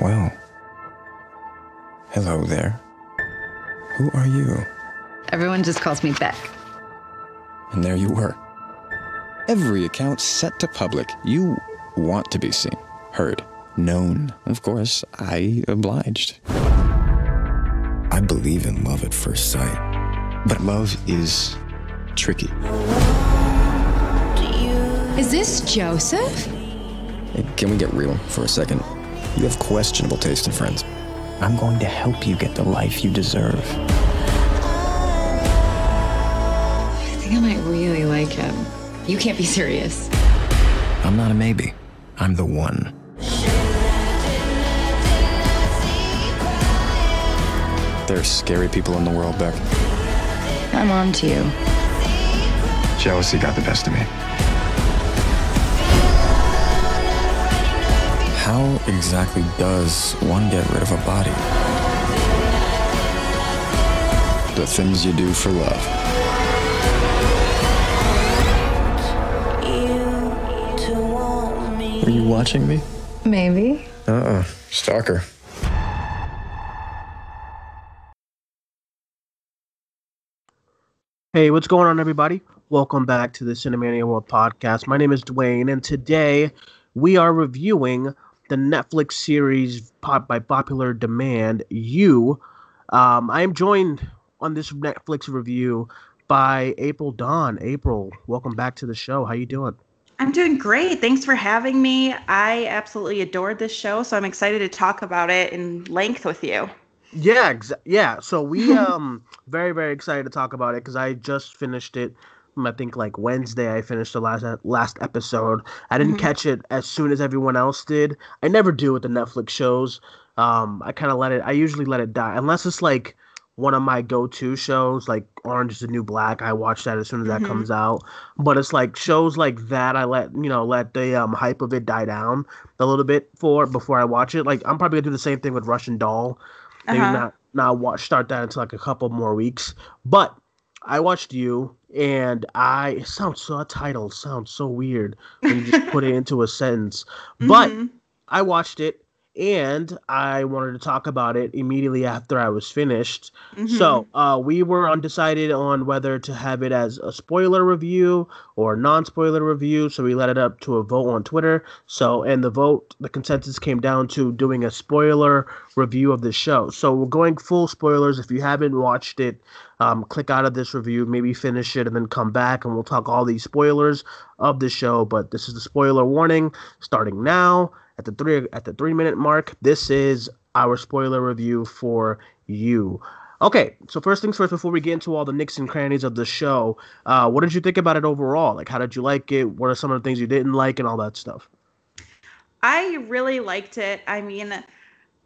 Well, hello there. Who are you? Everyone just calls me Beck. And there you were. Every account set to public. You want to be seen, heard, known. Of course, I obliged. I believe in love at first sight. But love is tricky. Is this Joseph? Hey, Can we get real for a second? You have questionable taste in friends. I'm going to help you get the life you deserve. I think I might really like him. You can't be serious. I'm not a maybe. I'm the one. There's scary people in the world, Beck. I'm on to you. Jealousy got the best of me. How exactly does one get rid of a body? The things you do for love. Are you watching me? Maybe. Uh uh Stalker. Hey, what's going on, everybody? Welcome back to the Cinemania World Podcast. My name is Duane, and today we are reviewing the Netflix series pop by popular demand. You, um, I am joined on this Netflix review by April Dawn. April, welcome back to the show. How you doing? I'm doing great. Thanks for having me. I absolutely adored this show, so I'm excited to talk about it in length with you. Yeah, exa- yeah. So we um very very excited to talk about it because I just finished it. I think like Wednesday I finished the last last episode. I didn't Mhm. catch it as soon as everyone else did. I never do with the Netflix shows. Um, I kind of let it. I usually let it die unless it's like one of my go-to shows, like Orange is the New Black. I watch that as soon as that Mhm. comes out. But it's like shows like that. I let you know let the um hype of it die down a little bit for before I watch it. Like I'm probably gonna do the same thing with Russian Doll maybe Uh-huh. not not watch start that until like a couple more weeks. But I watched you, and I it sounds so that title sounds so weird when you just put it into a sentence. But Mhm. I watched it, and I wanted to talk about it immediately after I was finished. Mhm. So uh, we were undecided on whether to have it as a spoiler review or non-spoiler review. So we let it up to a vote on Twitter. So and the vote, the consensus came down to doing a spoiler review of the show. So we're going full spoilers. If you haven't watched it, um, click out of this review, maybe finish it, and then come back, and we'll talk all these spoilers of the show. But this is the spoiler warning starting now at the three at the three minute mark. This is our spoiler review for you. Okay, so first things first, before we get into all the nicks and crannies of the show, uh, what did you think about it overall? Like, how did you like it? What are some of the things you didn't like, and all that stuff? I really liked it. I mean,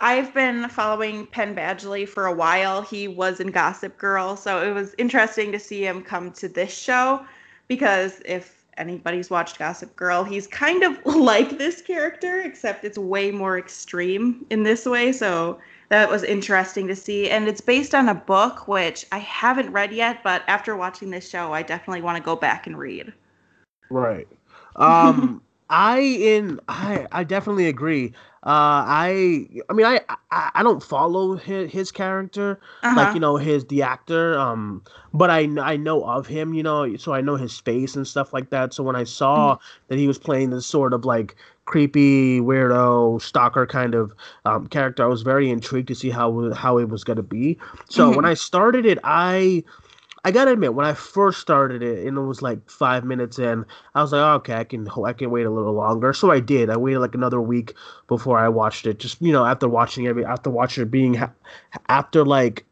I've been following Penn Badgley for a while. He was in Gossip Girl, so it was interesting to see him come to this show because if anybody's watched Gossip Girl, he's kind of like this character, except it's way more extreme in this way. So that was interesting to see. And it's based on a book, which I haven't read yet, but after watching this show, I definitely want to go back and read. Right. Um, I in I I definitely agree. Uh, I I mean I I, I don't follow his, his character Uh-huh. like you know his the actor um but I I know of him you know so I know his face and stuff like that. So when I saw that he was playing this sort of like creepy weirdo stalker kind of um, character I was very intrigued to see how how it was gonna be. So when I started it I I gotta admit, when I first started it, and it was like five minutes in, I was like, oh, okay, I can I can wait a little longer. So I did. I waited like another week before I watched it. Just you know, after watching every after watching it being ha- after like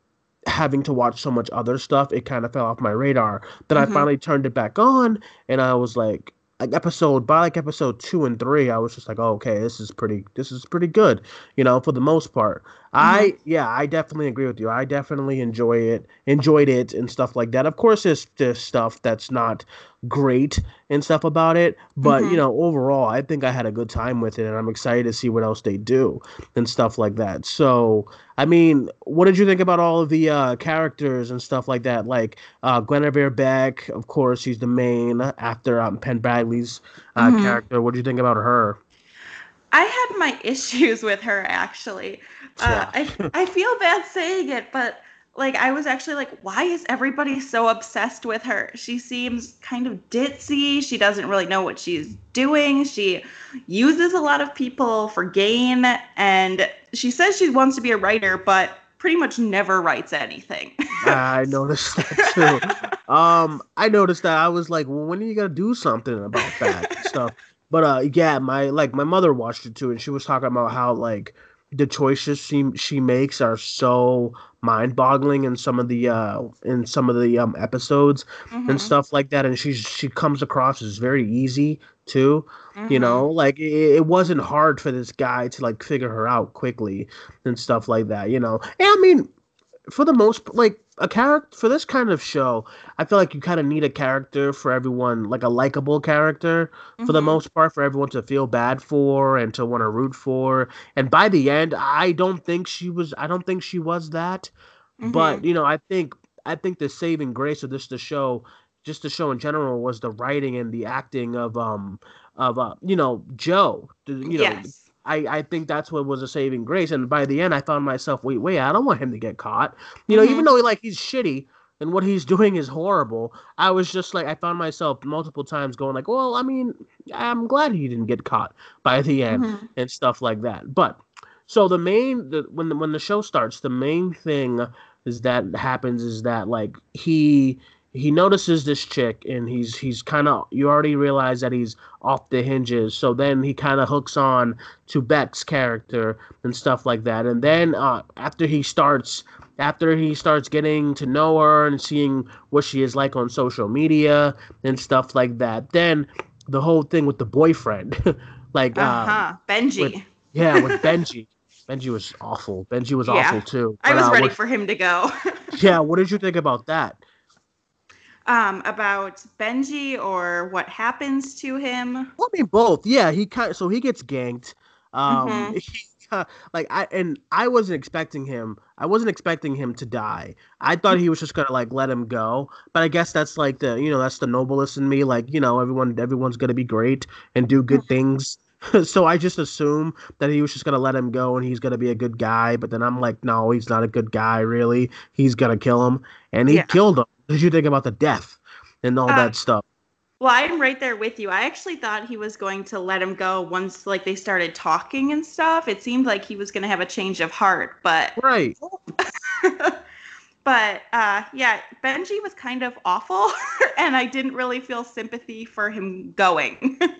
having to watch so much other stuff, it kind of fell off my radar. Then Mhm. I finally turned it back on, and I was like, like episode by like episode two and three, I was just like, oh, okay, this is pretty, this is pretty good, you know, for the most part. I yeah, I definitely agree with you. I definitely enjoy it, enjoyed it, and stuff like that. Of course, there's there's stuff that's not great and stuff about it, but Mhm. you know, overall, I think I had a good time with it, and I'm excited to see what else they do and stuff like that. So, I mean, what did you think about all of the uh, characters and stuff like that? Like uh, Guinevere Beck, of course, she's the main after um, Penn Badgley's uh, Mhm. character. What do you think about her? I had my issues with her actually. Uh, I I feel bad saying it, but like I was actually like, why is everybody so obsessed with her? She seems kind of ditzy. She doesn't really know what she's doing. She uses a lot of people for gain, and she says she wants to be a writer, but pretty much never writes anything. I noticed that too. um, I noticed that I was like, well, when are you gonna do something about that stuff? But uh, yeah, my like my mother watched it too, and she was talking about how like the choices she she makes are so mind-boggling in some of the uh in some of the um episodes Mhm. and stuff like that and she's she comes across as very easy too you Mhm. know like it, it wasn't hard for this guy to like figure her out quickly and stuff like that you know and i mean for the most like a character for this kind of show i feel like you kind of need a character for everyone like a likable character for the Mhm. most part for everyone to feel bad for and to want to root for and by the end i don't think she was i don't think she was that but Mhm. you know i think i think the saving grace of this the show just the show in general was the writing and the acting of um of uh you know joe you know yes. I, I think that's what was a saving grace. And by the end, I found myself, wait, wait, I don't want him to get caught. You know, Mhm. even though he, like he's shitty and what he's doing is horrible, I was just like, I found myself multiple times going like, well, I mean, I'm glad he didn't get caught by the end Mhm. and stuff like that. But so the main, the, when the, when the show starts, the main thing is that happens is that like he he notices this chick and he's he's kind of you already realize that he's off the hinges so then he kind of hooks on to Beck's character and stuff like that and then uh, after he starts after he starts getting to know her and seeing what she is like on social media and stuff like that then the whole thing with the boyfriend like uh, Uh-huh. Benji. with- yeah with Benji Benji was awful Benji was Yeah. awful too I was uh, ready what- for him to go. yeah what did you think about that um, about Benji or what happens to him. Well, I mean both. Yeah, he kind so he gets ganked. Um, Mhm. he, uh, like I and I wasn't expecting him. I wasn't expecting him to die. I thought he was just gonna like let him go. But I guess that's like the you know that's the noblest in me. Like you know everyone everyone's gonna be great and do good things. so I just assume that he was just gonna let him go and he's gonna be a good guy. But then I'm like, no, he's not a good guy. Really, he's gonna kill him, and he Yeah. killed him. Did you think about the death and all Uh, that stuff? Well, I'm right there with you. I actually thought he was going to let him go once like they started talking and stuff. It seemed like he was going to have a change of heart, but Right. but uh yeah, Benji was kind of awful and I didn't really feel sympathy for him going.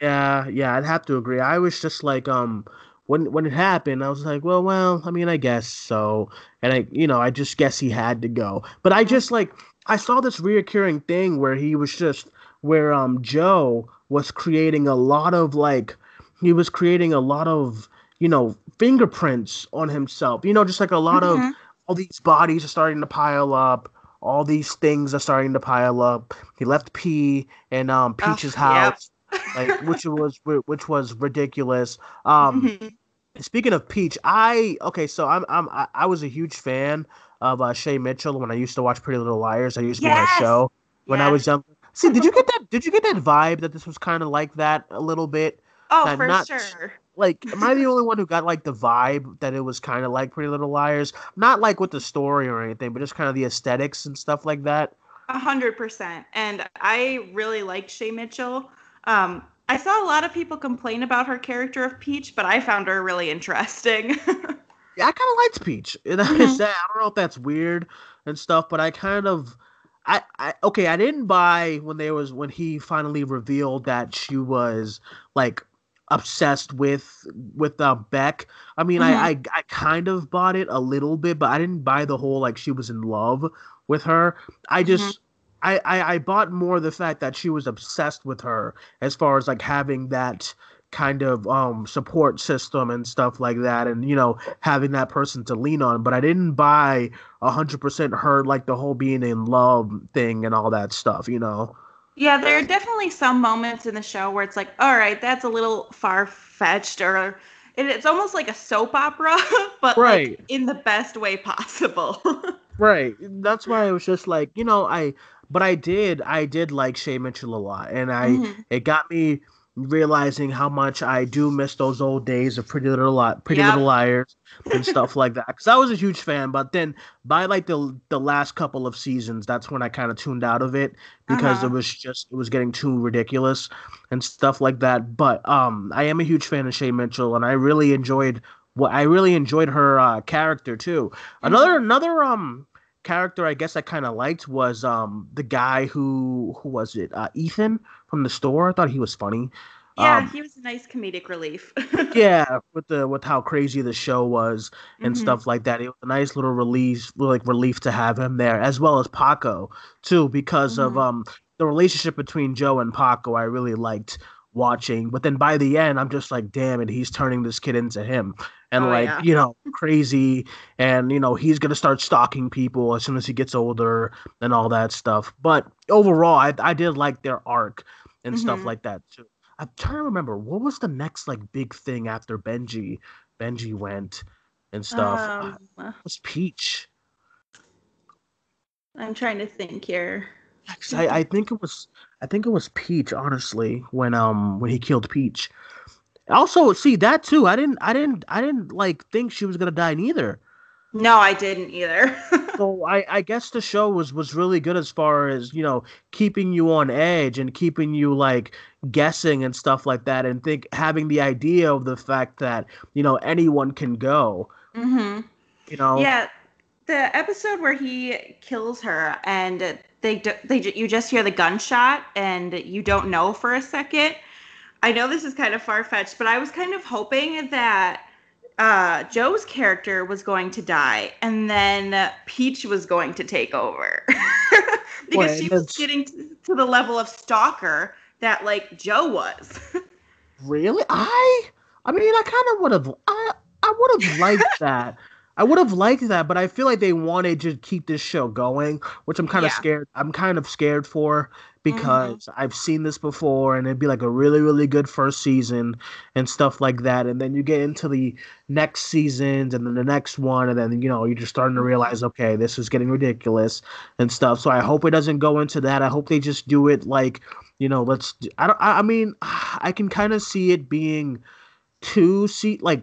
Yeah, yeah, I'd have to agree. I was just like, um, when when it happened, I was like, well, well, I mean, I guess so, and I, you know, I just guess he had to go. But I just like, I saw this reoccurring thing where he was just where um Joe was creating a lot of like, he was creating a lot of you know fingerprints on himself. You know, just like a lot of Mhm. all these bodies are starting to pile up. All these things are starting to pile up. He left P in um Peach's Oh, house like which was which was ridiculous. Um, Mhm. Speaking of Peach, I okay, so I'm I'm I, I was a huge fan of uh, Shay Mitchell when I used to watch Pretty Little Liars. I used to be on Yes! a show when I was young. See, did you get that? Did you get that vibe that this was kind of like that a little bit? Oh, not- for not- sure. Like, am I the only one who got like the vibe that it was kind of like Pretty Little Liars? Not like with the story or anything, but just kind of the aesthetics and stuff like that. A hundred percent. And I really like Shay Mitchell. Um, I saw a lot of people complain about her character of Peach, but I found her really interesting. Yeah, I kind of liked Peach. And I Mhm. said, I don't know if that's weird and stuff, but I kind of, I, I, okay, I didn't buy when there was when he finally revealed that she was like obsessed with with uh, Beck. I mean, I, I, I kind of bought it a little bit, but I didn't buy the whole like she was in love with her. I just. I, I, I bought more the fact that she was obsessed with her as far as like having that kind of um support system and stuff like that and you know having that person to lean on but i didn't buy a hundred percent her like the whole being in love thing and all that stuff you know yeah, there are definitely some moments in the show where it's like, all right, that's a little far fetched, or it, it's almost like a soap opera, but Right. like in the best way possible. right that's why i was just like you know i but i did i did like shay mitchell a lot and i Mhm. it got me realizing how much I do miss those old days of Pretty Little Li- Pretty Yep. Little Liars and stuff like that. Because I was a huge fan, but then by like the the last couple of seasons, that's when I kind of tuned out of it because Uh-huh. it was just it was getting too ridiculous and stuff like that. But um, I am a huge fan of Shay Mitchell, and I really enjoyed what I really enjoyed her uh, character too. Another another um character I guess I kind of liked was um the guy who who was it uh, Ethan from the store. I thought he was funny. Yeah, Um, he was a nice comedic relief. yeah, with the with how crazy the show was and Mhm. stuff like that. It was a nice little release, like relief to have him there, as well as Paco too, because of Mhm. um the relationship between Joe and Paco. I really liked watching, but then by the end, I'm just like, damn it, he's turning this kid into him, and Oh, like yeah. you know, crazy, and you know, he's gonna start stalking people as soon as he gets older and all that stuff. But overall, I I did like their arc and stuff Mhm. like that too. I'm trying to remember what was the next like big thing after Benji. Benji went and stuff. Uh, Um, it was Peach. I'm trying to think here. 'Cause I, I think it was I think it was Peach, honestly, when um when he killed Peach. Also, see that too. I didn't I didn't I didn't like think she was gonna die neither. No, I didn't either. So I, I guess the show was was really good as far as you know keeping you on edge and keeping you like guessing and stuff like that and think having the idea of the fact that you know anyone can go hmm you know Yeah, the episode where he kills her and they they you just hear the gunshot and you don't know for a second. I know this is kind of far fetched, but I was kind of hoping that uh, Joe's character was going to die and then Peach was going to take over because Well, she was getting to, to the level of stalker that like Joe was. Really? I I mean I kind of would have I I would have liked that. I would have liked that, but I feel like they wanted to keep this show going, which I'm kind of Yeah. scared. I'm kind of scared for mm-hmm. because I've seen this before and it'd be like a really really good first season and stuff like that and then you get into the next seasons and then the next one and then you know you're just starting to realize okay, this is getting ridiculous and stuff. So I hope it doesn't go into that. I hope they just do it like you know, let's. I don't. I I mean, I can kind of see it being two seat like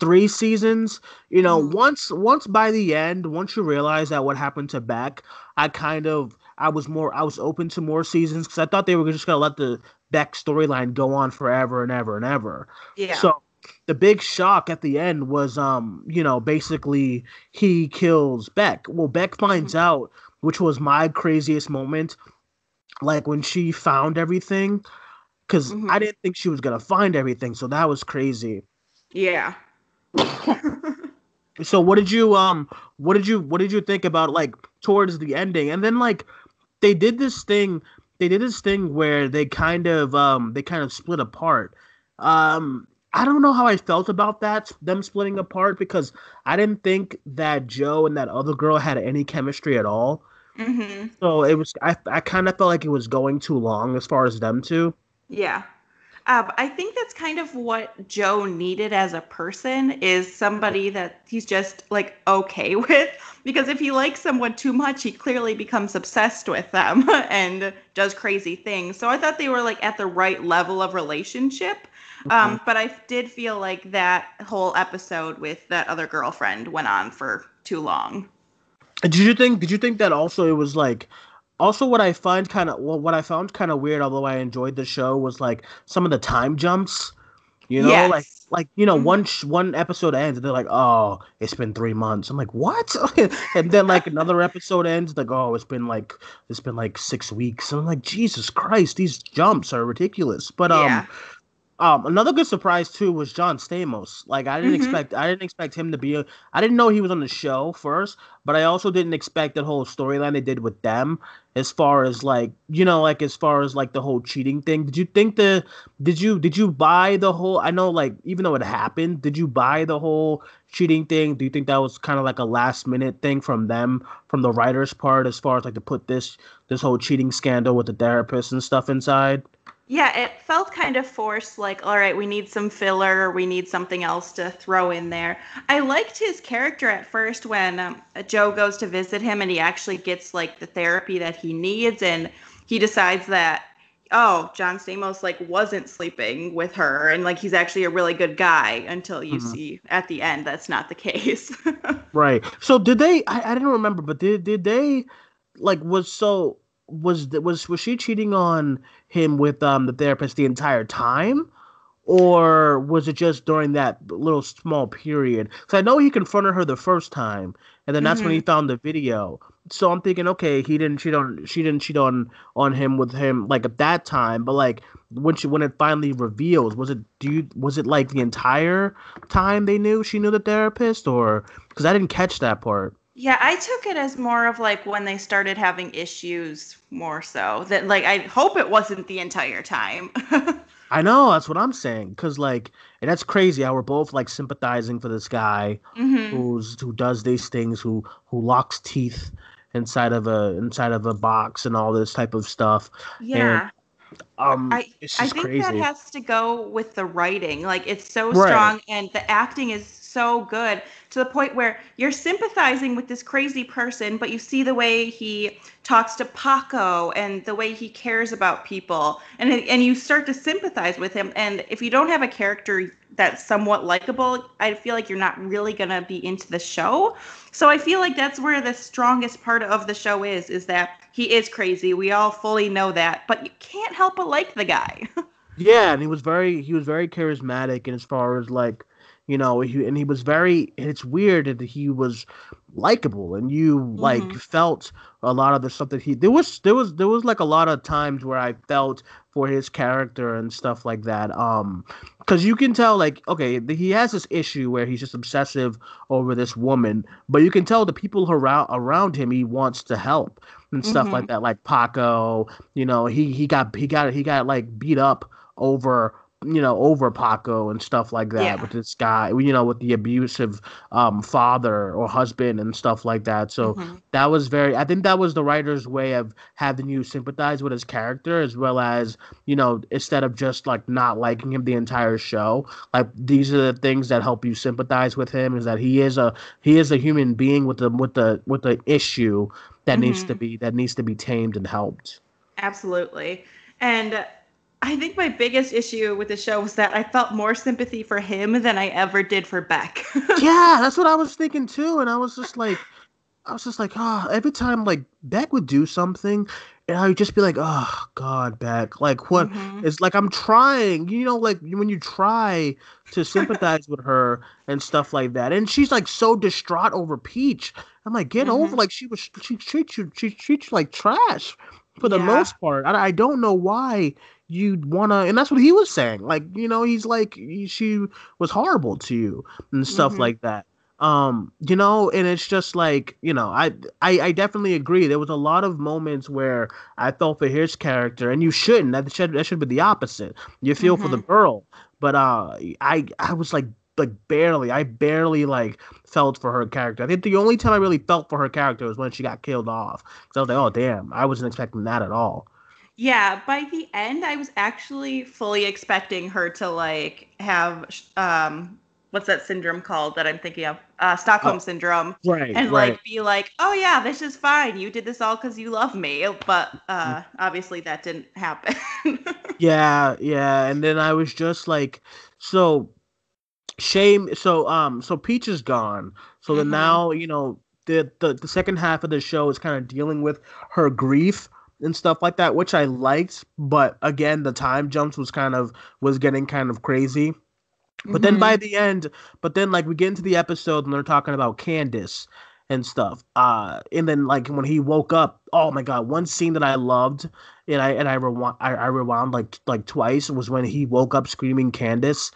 three seasons. You know, Mhm. once once by the end, once you realize that what happened to Beck, I kind of I was more I was open to more seasons because I thought they were just gonna let the Beck storyline go on forever and ever and ever. yeah. So the big shock at the end was um, you know, basically he kills Beck. Well, Beck finds out, which was my craziest moment, like when she found everything. Cause Mhm. I didn't think she was gonna find everything, so that was crazy. yeah. So what did you um what did you what did you think about like towards the ending? And then like they did this thing they did this thing where they kind of um they kind of split apart. Um I don't know how I felt about that them splitting apart because I didn't think that Joe and that other girl had any chemistry at all. mm-hmm. So it was I I kind of felt like it was going too long as far as them two. Yeah. Um, I think that's kind of what Joe needed as a person is somebody that he's just like okay with. Because if he likes someone too much, he clearly becomes obsessed with them and does crazy things. So I thought they were like at the right level of relationship. Um, but I did feel like that whole episode with that other girlfriend went on for too long. Did you think? Did you think that also it was like, also what I find kind of well, what I found kind of weird, although I enjoyed the show, was like some of the time jumps. You know, Yes. like like you know, Mhm. one sh- one episode ends and they're like, oh, it's been three months. I'm like, what? and then like another episode ends, like, oh, it's been like it's been like six weeks. And I'm like, Jesus Christ, these jumps are ridiculous. But um. Yeah. Um, another good surprise too was John Stamos. Like I didn't Mhm. expect, I didn't expect him to be. A, I didn't know he was on the show first, but I also didn't expect that whole storyline they did with them. As far as like, you know, like as far as like the whole cheating thing. Did you think the? Did you did you buy the whole? I know, like even though it happened, did you buy the whole cheating thing? Do you think that was kind of like a last minute thing from them, from the writers' part, as far as like to put this this whole cheating scandal with the therapist and stuff inside? Yeah, it felt kind of forced, like, all right, we need some filler, we need something else to throw in there. I liked his character at first when um, Joe goes to visit him and he actually gets like the therapy that he needs and he decides that oh, John Stamos like wasn't sleeping with her and like he's actually a really good guy until you Mhm. see at the end that's not the case. Right. So did they? I, I didn't remember, but did did they like was so was was was she cheating on him with um the therapist the entire time, or was it just during that little small period? Because I know he confronted her the first time, and then that's when he found the video. So I'm thinking, okay, he didn't cheat on she didn't cheat on on him with him like at that time, but like when she when it finally reveals, was it do you was it like the entire time they knew she knew the therapist or because I didn't catch that part. Yeah, I took it as more of like when they started having issues more so that like I hope it wasn't the entire time. I know that's what I'm saying because like and that's crazy how we're both like sympathizing for this guy hmm who's who does these things who who locks teeth inside of a inside of a box and all this type of stuff. Yeah. Um, I, I think crazy. that has to go with the writing. Like it's so Right. strong and the acting is so good to the point where you're sympathizing with this crazy person, but you see the way he talks to Paco and the way he cares about people and and you start to sympathize with him and if you don't have a character that's somewhat likable, I feel like you're not really to be into the show. So I feel like that's where the strongest part of the show is is that he is crazy. We all fully know that, but you can't help but like the guy. Yeah, and he was very he was very charismatic and as far as like you know he and he was very it's weird that he was likable and you like Mhm. felt a lot of the stuff that he there was there was there was like a lot of times where I felt for his character and stuff like that um because you can tell like okay he has this issue where he's just obsessive over this woman but you can tell the people around around him he wants to help and stuff Mhm. like that like Paco you know he he got he got he got like beat up over you know over Paco and stuff like that Yeah. with this guy you know with the abusive um father or husband and stuff like that so Mhm. that was very i think that was the writer's way of having you sympathize with his character as well as you know instead of just like not liking him the entire show like these are the things that help you sympathize with him is that he is a he is a human being with the with the with the issue that needs to Mhm. be that needs to be tamed and helped Absolutely. And I think my biggest issue with the show was that I felt more sympathy for him than I ever did for Beck. yeah that's what i was thinking too and i was just like i was just like oh every time like beck would do something and i would just be like oh god beck like what Mhm. It's like I'm trying, you know, like when you try to sympathize with her and stuff like that, and she's like so distraught over Peach. I'm like, get over, Mhm. like she was, she treats you, she treats you like trash for the Yeah. most part. I, I don't know why you'd wanna, and that's what he was saying. Like, you know, he's like, she was horrible to you and stuff Mhm. like that. Um, you know, and it's just like, you know, I, I, I definitely agree. There was a lot of moments where I felt for his character, and you shouldn't. That should that should be the opposite. You feel for the girl, but uh, I I was like like barely. I barely like felt for her character. I think the only time I really felt for her character was when she got killed off. Because I was like, oh damn, I wasn't expecting that at all. Yeah, by the end, I was actually fully expecting her to like have um, what's that syndrome called that I'm thinking of? Uh, Stockholm Oh. syndrome, Right, and like be like, oh yeah, this is fine. You did this all because you love me. But uh, obviously, that didn't happen. Yeah, yeah, and then I was just like, so shame. So um, so Peach is gone. So then Mhm. now you know the, the the second half of the show is kind of dealing with her grief and stuff like that, which I liked. But again, the time jumps was kind of was getting kind of crazy. But then by the end, but then like we get into the episode and they're talking about Candace and stuff. Uh, and then like when he woke up, oh my god, one scene that I loved and I and I rewound I, I rewound like like twice was when he woke up screaming Candace.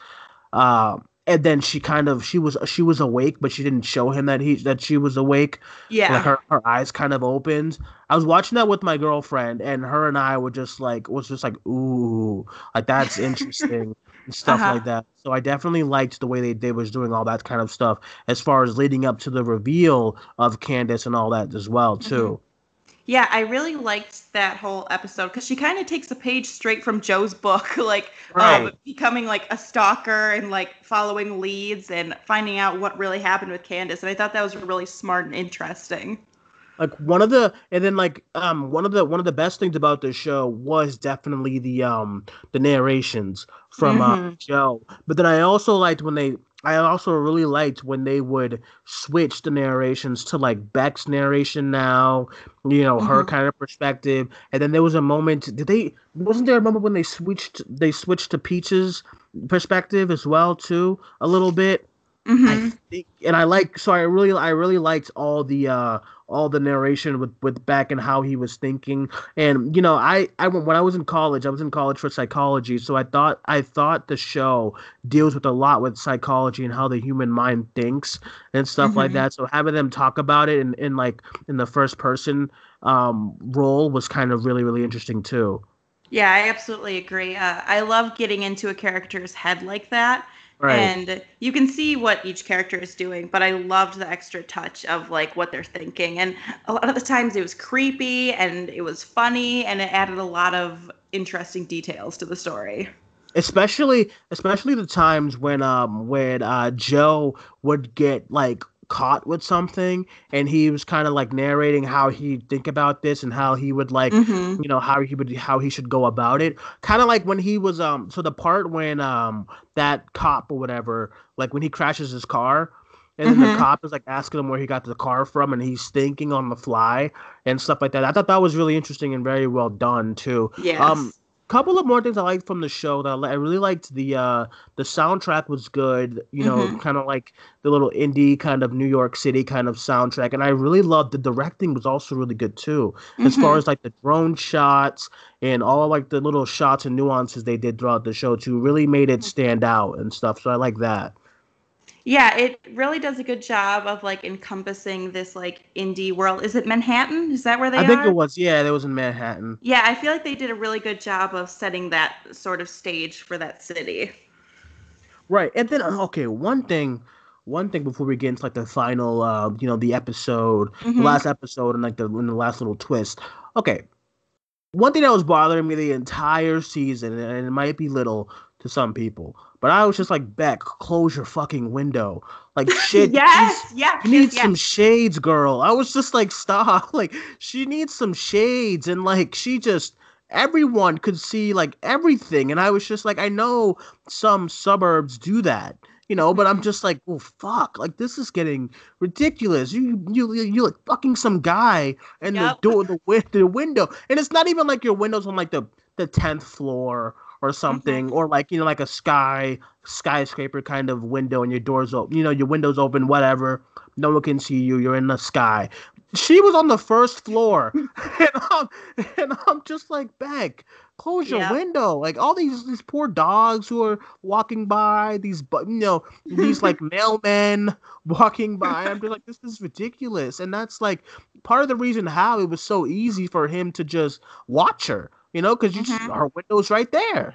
Uh, and then she kind of she was she was awake, but she didn't show him that he that she was awake. yeah, Like her, her eyes kind of opened. I was watching that with my girlfriend, and her and I were just like was just like, ooh, like that's interesting and stuff Uh-huh. like that. So I definitely liked the way they, they was doing all that kind of stuff as far as leading up to the reveal of Candace and all that as well too. Yeah, I really liked that whole episode because she kind of takes a page straight from Joe's book, like um, becoming like a stalker and like following leads and finding out what really happened with Candace. And I thought that was really smart and interesting. like one of the and then like um one of the one of the best things about the show was definitely the um the narrations from mm-hmm. uh Joe. But then I also liked when they I also really liked when they would switch the narrations to like Beck's narration now, you know, mm-hmm. her kind of perspective. And then there was a moment did they wasn't there a moment when they switched they switched to Peach's perspective as well too a little bit? Mm-hmm. I think, and I like so I really I really liked all the uh all the narration with with Beck and how he was thinking. And you know, I I when I was in college, I was in college for psychology, so I thought I thought the show deals with a lot with psychology and how the human mind thinks and stuff mm-hmm. like that. So having them talk about it in, in like in the first person um role was kind of really really interesting too. Yeah, I absolutely agree. Uh, I love getting into a character's head like that Right. And you can see what each character is doing, but I loved the extra touch of like what they're thinking. And a lot of the times it was creepy and it was funny and it added a lot of interesting details to the story. Especially especially the times when um when uh Joe would get like caught with something and he was kind of like narrating how he'd think about this and how he would like mm-hmm. you know how he would how he should go about it kind of like when he was um so the part when um that cop or whatever like when he crashes his car and mm-hmm. then the mm-hmm. cop is like asking him where he got the car from and he's thinking on the fly and stuff like that i thought that was really interesting and very well done too yeah um couple of more things I liked from the show that I, I really liked the uh the soundtrack was good you know mm-hmm. kind of like the little indie kind of New York City kind of soundtrack and I really loved the directing was also really good too mm-hmm. as far mm-hmm. as like the drone shots and all like the little shots and nuances they did throughout the show too really made it stand out and stuff so I like that yeah, it really does a good job of like encompassing this like indie world. Is it Manhattan? Is that where they I are? I think it was. Yeah, it was in Manhattan. Yeah, I feel like they did a really good job of setting that sort of stage for that city. Right. And then okay, one thing one thing before we get into like the final uh, you know, the episode, mm-hmm. the last episode and like the in the last little twist. Okay. One thing that was bothering me the entire season, and it might be little to some people, but I was just like, Beck, close your fucking window. Like shit. yes, yeah. You need yes. some shades, girl. I was just like, stop. Like she needs some shades, and like she just everyone could see like everything, and I was just like, I know some suburbs do that. You know, but I'm just like, well, fuck! Like this is getting ridiculous. You you you like fucking some guy and yep. the door the, the window, and it's not even like your windows on like the the tenth floor or something, mm-hmm. or like you know, like a sky skyscraper kind of window, and your doors open, you know, your windows open, whatever. No one can see you. You're in the sky. She was on the first floor, and I'm and I'm just like, Beck, close your window. Like all these these poor dogs who are walking by, these you know these like mailmen walking by. I'm just like, this is ridiculous, and that's like part of the reason how it was so easy for him to just watch her you know, because mm-hmm. our window's right there.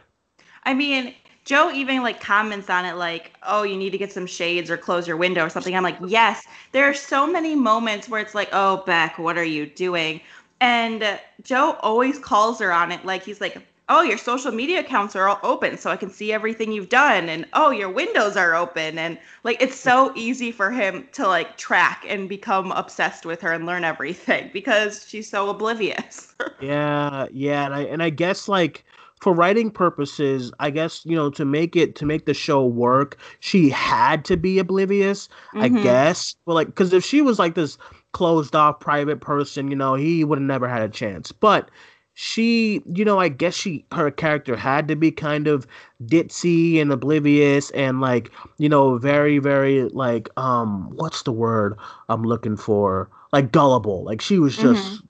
I mean, Joe even like comments on it like, "Oh, you need to get some shades or close your window or something." I'm like, "Yes." There are so many moments where it's like, "Oh, Beck, what are you doing?" And Joe always calls her on it like he's like, oh, your social media accounts are all open so I can see everything you've done. And oh, your windows are open. And like, it's so easy for him to like track and become obsessed with her and learn everything because she's so oblivious. yeah. Yeah. And I, and I guess like, for writing purposes, I guess you know to make it to make the show work, she had to be oblivious. Mm-hmm. I guess, but like because if she was like this closed off private person, you know, he would have never had a chance. But she, you know, I guess she her character had to be kind of ditzy and oblivious and like, you know, very very like um what's the word I'm looking for? Like gullible. Like she was just mm-hmm.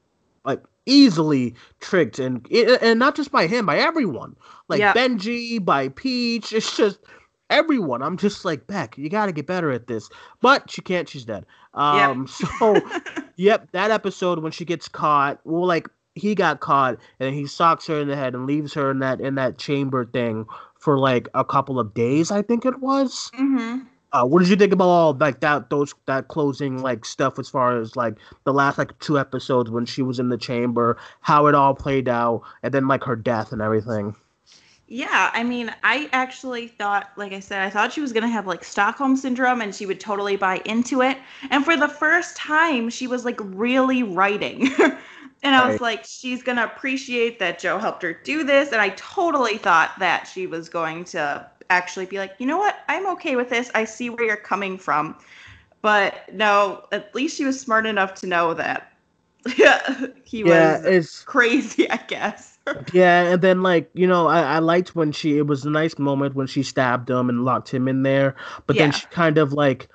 like easily tricked and and not just by him, by everyone. Like yep. Benji, by Peach, it's just everyone. I'm just like, Beck, you got to get better at this. But she can't. She's dead. Um. Yep. so, yep. That episode when she gets caught, well, like he got caught and he socks her in the head and leaves her in that in that chamber thing for like a couple of days. I think it was. Mm-hmm. Uh, what did you think about all like that those that closing like stuff as far as like the last like two episodes when she was in the chamber, how it all played out, and then like her death and everything? Yeah, I mean, I actually thought, like I said, I thought she was going to have like Stockholm syndrome and she would totally buy into it. And for the first time, she was like really writing. and I was like, she's going to appreciate that Joe helped her do this. And I totally thought that she was going to actually be like, you know what? I'm okay with this. I see where you're coming from. But no, at least she was smart enough to know that he Yeah, was it's crazy, I guess. yeah, and then like you know, I, I liked when she. It was a nice moment when she stabbed him and locked him in there. But Yeah. then she kind of like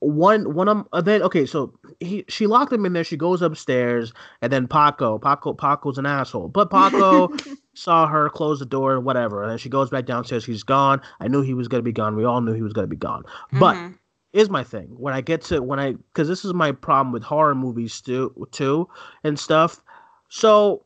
one one of uh, then okay, so he she locked him in there. She goes upstairs, and then Paco, Paco, Paco's an asshole. But Paco saw her close the door, whatever. And then she goes back downstairs. He's gone. I knew he was gonna be gone. We all knew he was gonna be gone. But Mhm. is my thing when I get to when I because this is my problem with horror movies too too and stuff. So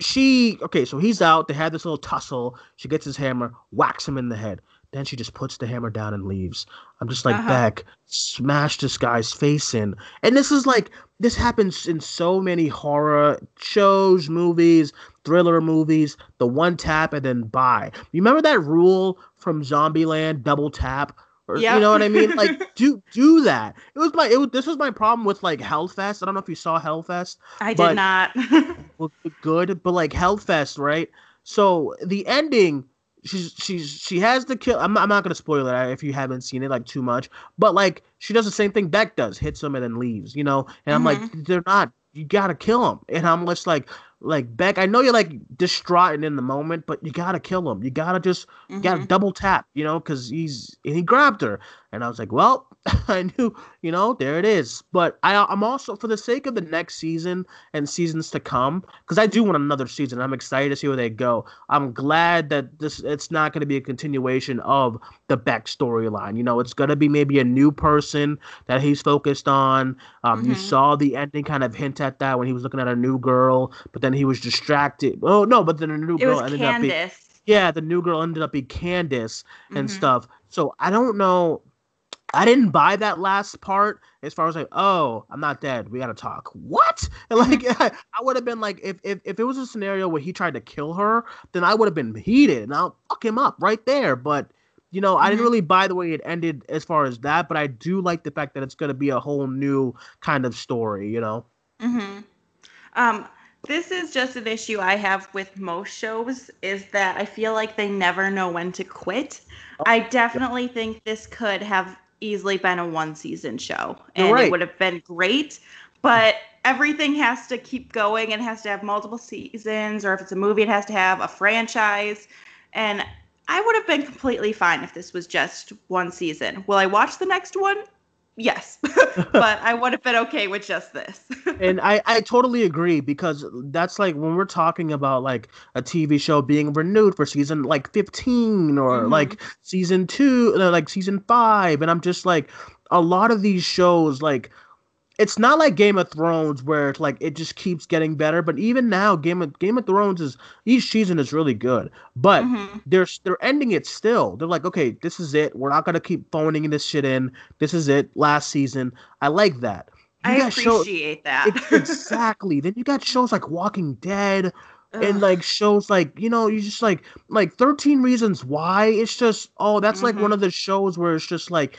she okay, so he's out. They had this little tussle. She gets his hammer, whacks him in the head. Then she just puts the hammer down and leaves. I'm just like Uh-huh. Beck, smash this guy's face in. And this is like this happens in so many horror shows, movies, thriller movies. The one tap and then bye. You remember that rule from Zombieland? Double tap. Or, Yeah. You know what I mean? Like do do that. It was my it was, this was my problem with like Hellfest. I don't know if you saw Hellfest I did not. well, good, but like Hellfest, right? So the ending, she's she's she has the kill. I'm not, I'm not gonna spoil it if you haven't seen it like too much, but like she does the same thing Beck does, hits him and then leaves, you know. And I'm like, they're not. You gotta kill him, and I'm just like, like Beck. I know you're like distraught and in the moment, but you gotta kill him. You gotta just you gotta Mhm. double tap, you know, because he's and he grabbed her, and I was like, well, I knew, you know, there it is. But I, I'm also for the sake of the next season and seasons to come, because I do want another season. I'm excited to see where they go. I'm glad that this it's not going to be a continuation of the Beck storyline. You know, it's going to be maybe a new person that he's focused on. Um, You Mhm. saw the ending kind of hint at that when he was looking at a new girl, but then he was distracted. Oh no, but then a new it girl ended up being yeah, the new girl ended up being Candace and Mhm. stuff. So I don't know. I didn't buy that last part as far as like, oh, I'm not dead. We gotta talk. What? And like, I, would have been like, if, if if it was a scenario where he tried to kill her, then I would have been heated and I'll fuck him up right there. But you know, I didn't Mhm. really buy the way it ended as far as that. But I do like the fact that it's gonna be a whole new kind of story. You know. hmm Um, this is just an issue I have with most shows is that I feel like they never know when to quit. Oh, I definitely think this could have easily been a one season show and right. it would have been great, but everything has to keep going and has to have multiple seasons or if it's a movie it has to have a franchise and I would have been completely fine if this was just one season. Will I watch the next one? Yes. but I would have been okay with just this. and I, I totally agree because that's like when we're talking about like a TV show being renewed for season like 15 or Mhm. like season 2 no, like season 5 and I'm just like a lot of these shows like it's not like Game of Thrones where it's like it just keeps getting better but even now Game of Game of Thrones is each season is really good but Mhm. they're they're ending it still. They're like, okay, this is it. We're not gonna keep phoning this shit in. This is it. Last season. I like that. You I appreciate that. Ex- exactly. then you got shows like Walking Dead and like shows like you know you just like like 13 Reasons Why. It's just oh that's like one Mhm. of the shows where it's just like.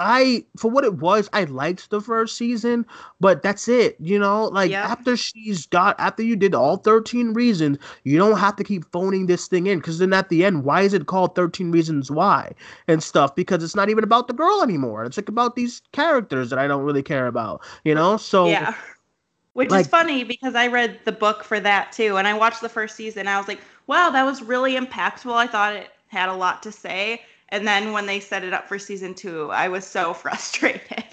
I for what it was, I liked the first season, but that's it. You know, like Yep. after she's got after you did all 13 reasons, you don't have to keep phoning this thing in because then at the end, why is it called 13 Reasons Why and stuff? Because it's not even about the girl anymore. It's like about these characters that I don't really care about, you know? So yeah. Which like- is funny because I read the book for that too. And I watched the first season. I was like, wow, that was really impactful. I thought it had a lot to say. And then when they set it up for season two, I was so frustrated.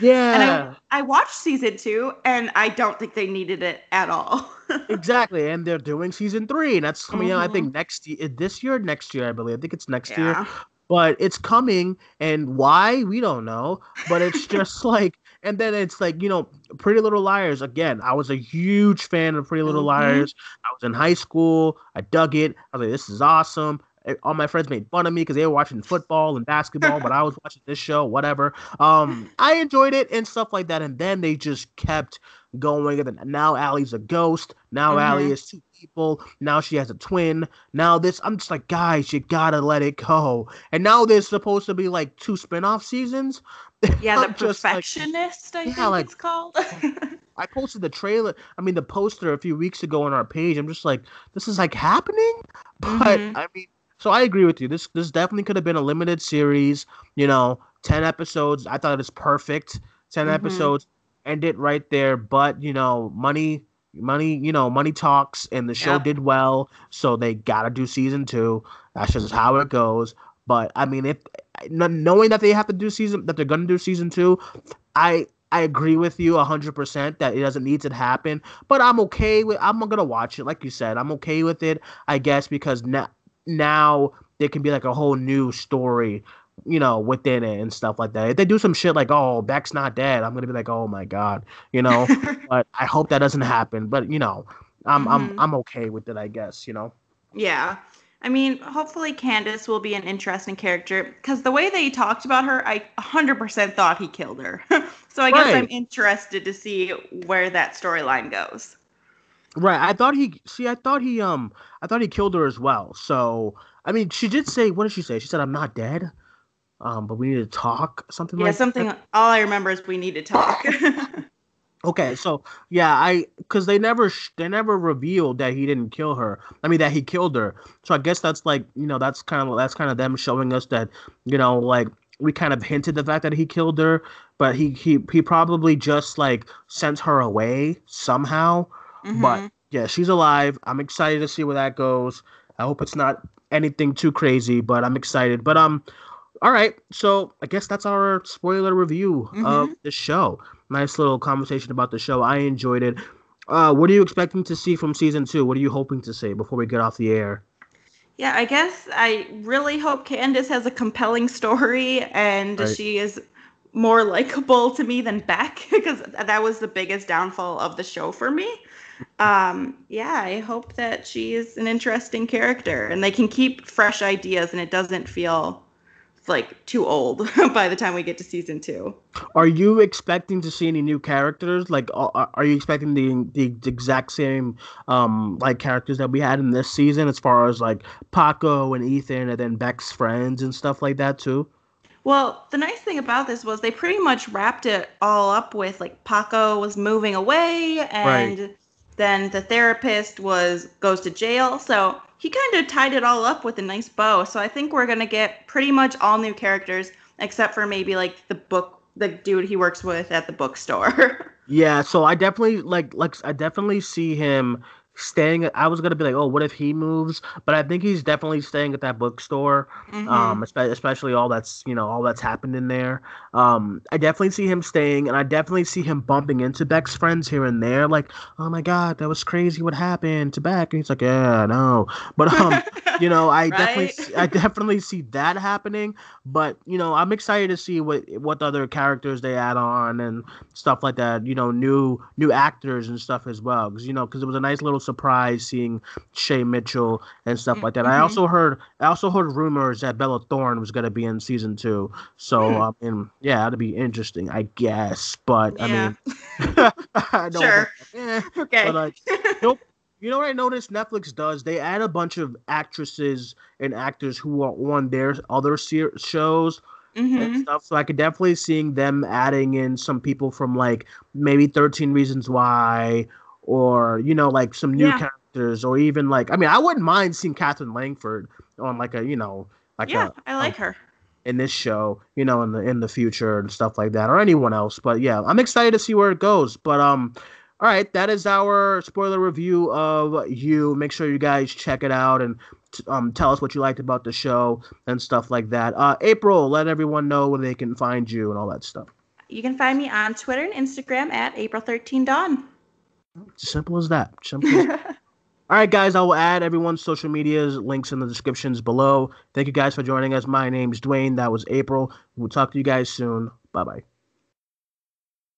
yeah. and I, I watched season two and I don't think they needed it at all. exactly, and they're doing season three, and that's coming out. I think next year, this year, next year, I believe. I think it's next year, but it's coming, and why we don't know. But it's just like, and then it's like you know, Pretty Little Liars. Again, I was a huge fan of Pretty Little Mhm. Liars. I was in high school. I dug it. I was like, this is awesome. Eh, All my friends made fun of me because they were watching football and basketball, but I was watching this show, whatever. Um, I enjoyed it and stuff like that. And then they just kept going. And now Allie's a ghost. Now Mhm. Allie is two people. Now she has a twin. Now this, I'm just like, guys, you gotta let it go. And now there's supposed to be like two spin-off seasons. Yeah, the I'm like- perfectionist, I Yeah, think like- it's called. I posted the trailer, I mean the poster a few weeks ago on our page. I'm just like, this is like happening? But Mhm. I mean, so I agree with you. This this definitely could have been a limited series, you know, 10 episodes. I thought it was perfect. 10 Mhm. episodes, end it right there, but you know, money money, you know, money talks and the show Yep. did well, so they got to do season 2. That's just how it goes. But I mean, if knowing that they have to do season that they're going to do season 2, I I agree with you 100% that it doesn't need to happen, but I'm okay with I'm going to watch it like you said. I'm okay with it, I guess because now now there can be like a whole new story, you know, within it and stuff like that. If they do some shit like, "Oh, Beck's not dead," I'm going to be like, "Oh my god," you know, but I hope that doesn't happen, but you know, I'm Mhm. I'm I'm okay with it, I guess, you know. Yeah. I mean, hopefully Candace will be an interesting character because the way they talked about her, I 100% thought he killed her. so I guess I'm interested to see where that storyline goes. Right. I thought he see I thought he um I thought he killed her as well. So I mean she did say what did she say? She said I'm not dead. Um, but we need to talk something Yeah, like something. that. All I remember is we need to talk. Okay, so yeah, I because they never sh- they never revealed that he didn't kill her. I mean that he killed her. So I guess that's like you know that's kind of that's kind of them showing us that you know like we kind of hinted the fact that he killed her, but he he he probably just like sent her away somehow. Mhm. But yeah, she's alive. I'm excited to see where that goes. I hope it's not anything too crazy, but I'm excited. But um, all right. So I guess that's our spoiler review of the show. Nice little conversation about the show. I enjoyed it. Uh, what are you expecting to see from season two? What are you hoping to see before we get off the air? Yeah, I guess I really hope Candace has a compelling story and Right. she is more likable to me than Beck because that was the biggest downfall of the show for me. Um, yeah, I hope that she is an interesting character and they can keep fresh ideas and it doesn't feel like too old by the time we get to season two. Are you expecting to see any new characters? Like, are, are you expecting the the exact same um like characters that we had in this season, as far as like Paco and Ethan, and then Beck's friends and stuff like that too? Well, the nice thing about this was they pretty much wrapped it all up with like Paco was moving away and then the therapist was goes to jail. So he kind of tied it all up with a nice bow. So I think we're gonna get pretty much all new characters except for maybe like the book the dude he works with at the bookstore. Yeah, so I definitely like like I definitely see him staying. I was gonna be like, oh, what if he moves? But I think he's definitely staying at that bookstore. Um, espe- especially all that's you know all that's happened in there. Um, I definitely see him staying, and I definitely see him bumping into Beck's friends here and there. Like, oh my god, that was crazy. What happened to Beck? And he's like, yeah, I know. But um, you know, I definitely, Right? see, I definitely see that happening. But you know, I'm excited to see what what other characters they add on and stuff like that. You know, new new actors and stuff as well. Because you know, because it was a nice little surprise seeing Shay Mitchell and stuff like that. I Mhm. also heard I also heard rumors that Bella Thorne was going to be in season two. So. I mean, yeah, that'd be interesting, I guess. But Yeah. I mean, I don't Sure. eh, okay. but like, nope. You know what I noticed Netflix does? They add a bunch of actresses and actors who are on their other ser- shows hmm and stuff. So I could definitely seeing them adding in some people from like maybe Thirteen Reasons Why, or you know, like some new Yeah. characters, or even like I mean, I wouldn't mind seeing Katherine Langford on like a you know like Yeah, a I like her. in this show, you know, in the in the future and stuff like that, or anyone else. But yeah, I'm excited to see where it goes. But um, all right, that is our spoiler review of you. Make sure you guys check it out and t- um tell us what you liked about the show and stuff like that. Uh, April, let everyone know where they can find you and all that stuff. You can find me on Twitter and Instagram at April13Dawn. It's simple as that. Simple as All right, guys, I will add everyone's social medias links in the descriptions below. Thank you guys for joining us. My name's Duane. That was April. We'll talk to you guys soon. Bye bye.